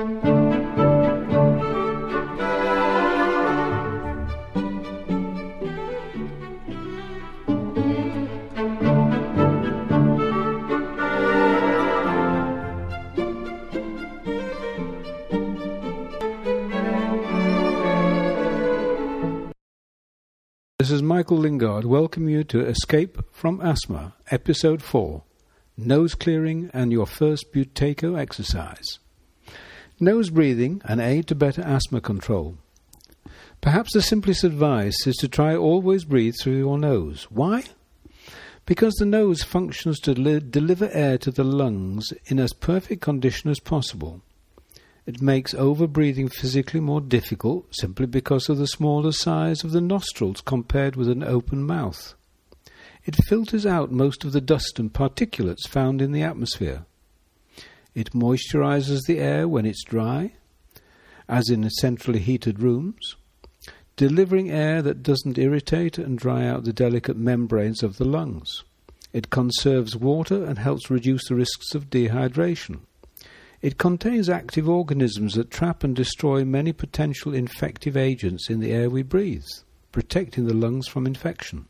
This is Michael Lingard. Welcome you to Escape from Asthma, Episode 4 Nose Clearing and Your First Buteyko Exercise. Nose breathing, an aid to better asthma control. Perhaps the simplest advice is to try always breathe through your nose. Why? Because the nose functions to li- deliver air to the lungs in as perfect condition as possible. It makes overbreathing physically more difficult simply because of the smaller size of the nostrils compared with an open mouth. It filters out most of the dust and particulates found in the atmosphere. It moisturizes the air when it's dry, as in centrally heated rooms, delivering air that doesn't irritate and dry out the delicate membranes of the lungs. It conserves water and helps reduce the risks of dehydration. It contains active organisms that trap and destroy many potential infective agents in the air we breathe, protecting the lungs from infection.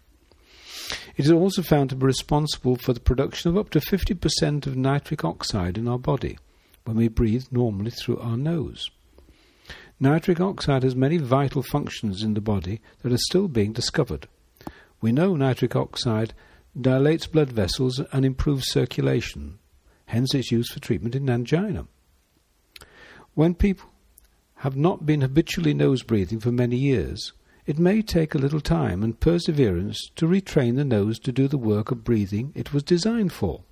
It is also found to be responsible for the production of up to 50% of nitric oxide in our body when we breathe normally through our nose. Nitric oxide has many vital functions in the body that are still being discovered. We know nitric oxide dilates blood vessels and improves circulation, hence its use for treatment in angina. When people have not been habitually nose breathing for many years, it may take a little time and perseverance to retrain the nose to do the work of breathing it was designed for.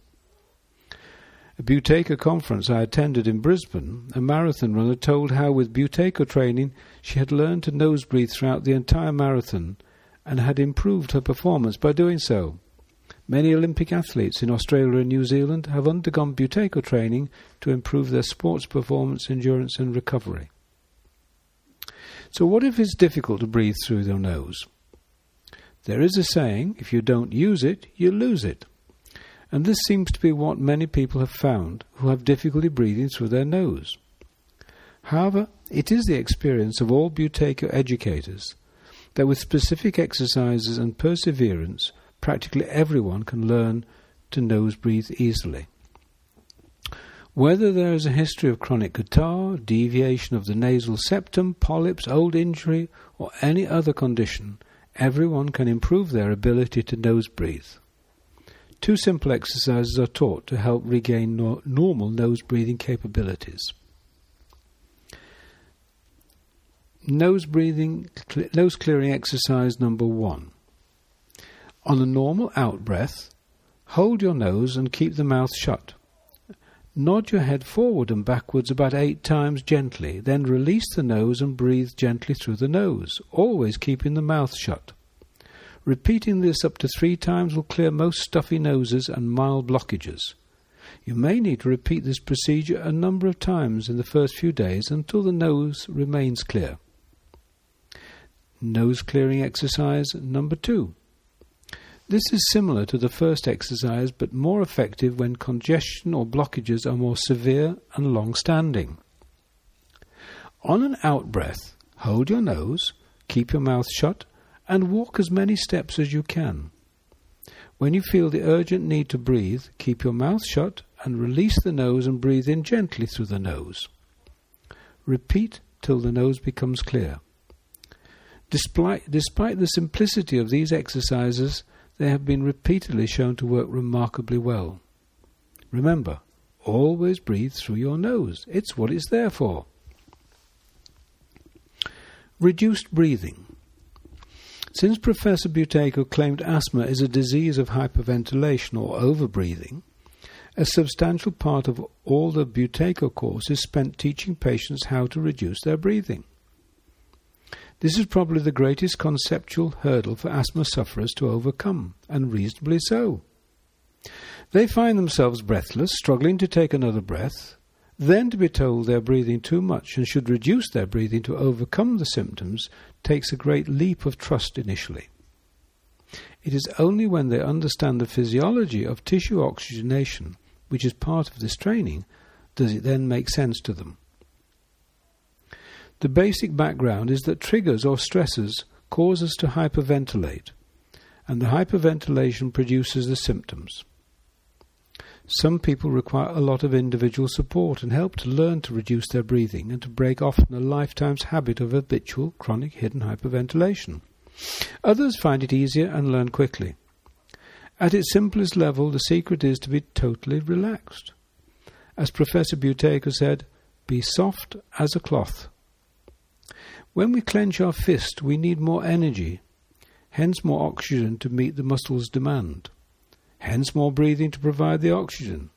A Buteyko conference I attended in Brisbane, a marathon runner told how with Buteyko training she had learned to nose breathe throughout the entire marathon and had improved her performance by doing so. Many Olympic athletes in Australia and New Zealand have undergone Buteyko training to improve their sports performance, endurance, and recovery. So, what if it's difficult to breathe through your nose? There is a saying if you don't use it, you lose it. And this seems to be what many people have found who have difficulty breathing through their nose. However, it is the experience of all Buteyko educators that with specific exercises and perseverance, practically everyone can learn to nose breathe easily. Whether there is a history of chronic catarrh, deviation of the nasal septum, polyps, old injury, or any other condition, everyone can improve their ability to nose breathe. Two simple exercises are taught to help regain no- normal nose breathing capabilities. Nose breathing, cl- nose clearing exercise number one. On a normal out breath, hold your nose and keep the mouth shut. Nod your head forward and backwards about eight times gently, then release the nose and breathe gently through the nose, always keeping the mouth shut. Repeating this up to three times will clear most stuffy noses and mild blockages. You may need to repeat this procedure a number of times in the first few days until the nose remains clear. Nose clearing exercise number two. This is similar to the first exercise but more effective when congestion or blockages are more severe and long standing. On an out breath, hold your nose, keep your mouth shut, and walk as many steps as you can. When you feel the urgent need to breathe, keep your mouth shut and release the nose and breathe in gently through the nose. Repeat till the nose becomes clear. Despite, despite the simplicity of these exercises, they have been repeatedly shown to work remarkably well. Remember, always breathe through your nose. It's what it's there for. Reduced breathing. Since Professor Buteyko claimed asthma is a disease of hyperventilation or overbreathing, a substantial part of all the Buteyko course is spent teaching patients how to reduce their breathing. This is probably the greatest conceptual hurdle for asthma sufferers to overcome, and reasonably so. They find themselves breathless, struggling to take another breath, then to be told they are breathing too much and should reduce their breathing to overcome the symptoms takes a great leap of trust initially. It is only when they understand the physiology of tissue oxygenation, which is part of this training, does it then make sense to them. The basic background is that triggers or stresses cause us to hyperventilate, and the hyperventilation produces the symptoms. Some people require a lot of individual support and help to learn to reduce their breathing and to break off a lifetime's habit of habitual chronic hidden hyperventilation. Others find it easier and learn quickly. At its simplest level, the secret is to be totally relaxed. As Professor Buteyko said, be soft as a cloth. When we clench our fist, we need more energy, hence more oxygen to meet the muscles' demand, hence more breathing to provide the oxygen.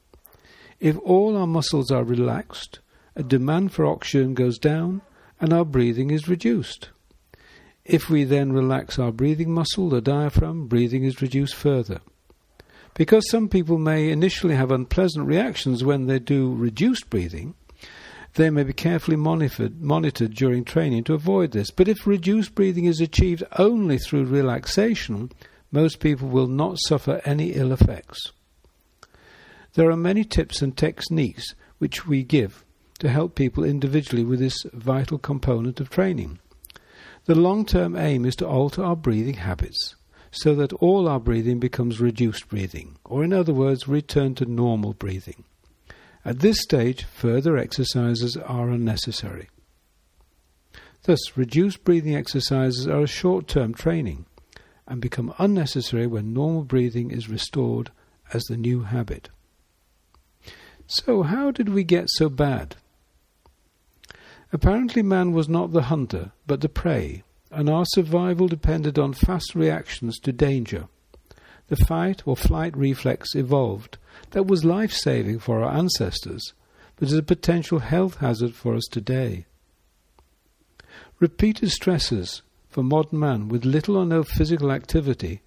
If all our muscles are relaxed, a demand for oxygen goes down and our breathing is reduced. If we then relax our breathing muscle, the diaphragm, breathing is reduced further. Because some people may initially have unpleasant reactions when they do reduced breathing, they may be carefully monitored, monitored during training to avoid this. But if reduced breathing is achieved only through relaxation, most people will not suffer any ill effects. There are many tips and techniques which we give to help people individually with this vital component of training. The long term aim is to alter our breathing habits so that all our breathing becomes reduced breathing, or in other words, return to normal breathing. At this stage, further exercises are unnecessary. Thus, reduced breathing exercises are a short term training and become unnecessary when normal breathing is restored as the new habit. So, how did we get so bad? Apparently, man was not the hunter, but the prey, and our survival depended on fast reactions to danger. The fight or flight reflex evolved that was life saving for our ancestors, but is a potential health hazard for us today. Repeated stresses for modern man with little or no physical activity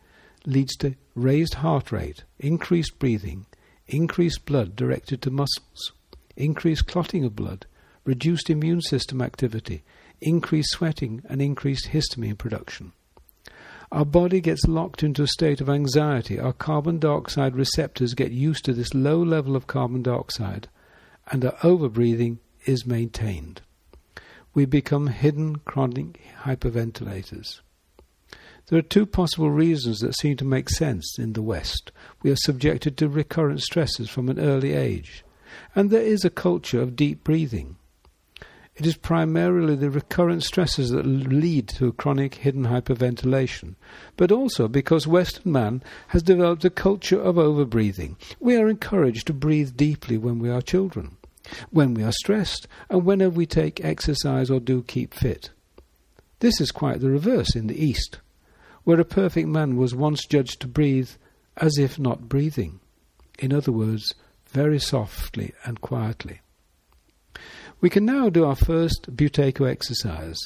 leads to raised heart rate, increased breathing, increased blood directed to muscles, increased clotting of blood, reduced immune system activity, increased sweating, and increased histamine production. Our body gets locked into a state of anxiety. Our carbon dioxide receptors get used to this low level of carbon dioxide, and our overbreathing is maintained. We become hidden chronic hyperventilators. There are two possible reasons that seem to make sense in the West. We are subjected to recurrent stresses from an early age, and there is a culture of deep breathing. It is primarily the recurrent stresses that lead to chronic hidden hyperventilation, but also because Western man has developed a culture of overbreathing. We are encouraged to breathe deeply when we are children, when we are stressed, and whenever we take exercise or do keep fit. This is quite the reverse in the East, where a perfect man was once judged to breathe as if not breathing. In other words, very softly and quietly. We can now do our first Buteyko exercise.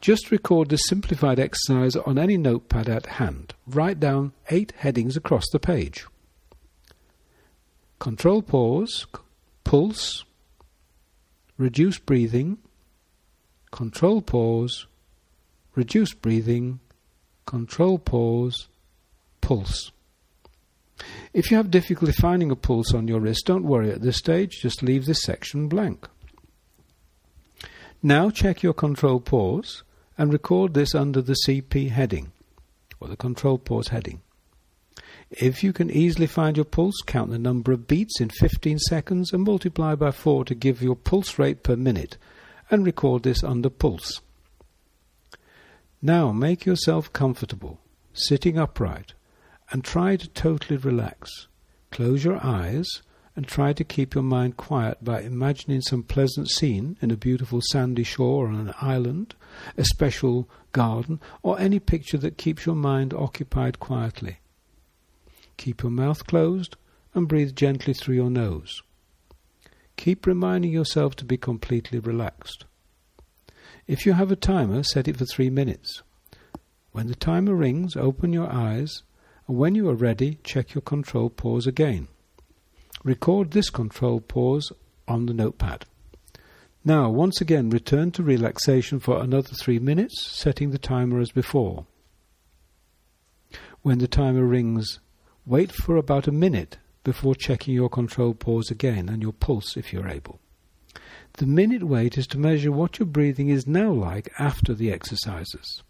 Just record the simplified exercise on any notepad at hand. Write down eight headings across the page. Control pause, pulse, reduce breathing, control pause, reduce breathing, control pause, pulse. If you have difficulty finding a pulse on your wrist, don't worry at this stage, just leave this section blank. Now check your control pause and record this under the CP heading, or the control pause heading. If you can easily find your pulse, count the number of beats in 15 seconds and multiply by 4 to give your pulse rate per minute, and record this under pulse. Now make yourself comfortable, sitting upright, and try to totally relax. Close your eyes and try to keep your mind quiet by imagining some pleasant scene in a beautiful sandy shore on an island, a special garden, or any picture that keeps your mind occupied quietly. Keep your mouth closed and breathe gently through your nose. Keep reminding yourself to be completely relaxed. If you have a timer, set it for three minutes. When the timer rings, open your eyes when you are ready, check your control pause again. Record this control pause on the notepad. Now, once again, return to relaxation for another three minutes, setting the timer as before. When the timer rings, wait for about a minute before checking your control pause again and your pulse if you're able. The minute wait is to measure what your breathing is now like after the exercises.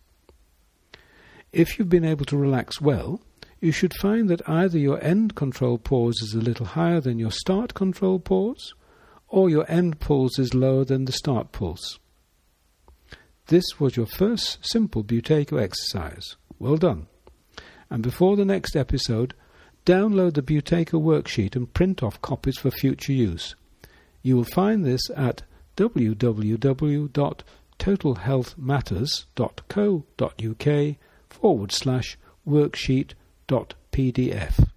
If you've been able to relax well, you should find that either your end control pause is a little higher than your start control pause, or your end pulse is lower than the start pulse. This was your first simple Buteyko exercise. Well done. And before the next episode, download the Buteyko worksheet and print off copies for future use. You will find this at www.totalhealthmatters.co.uk forward slash worksheet.pdf.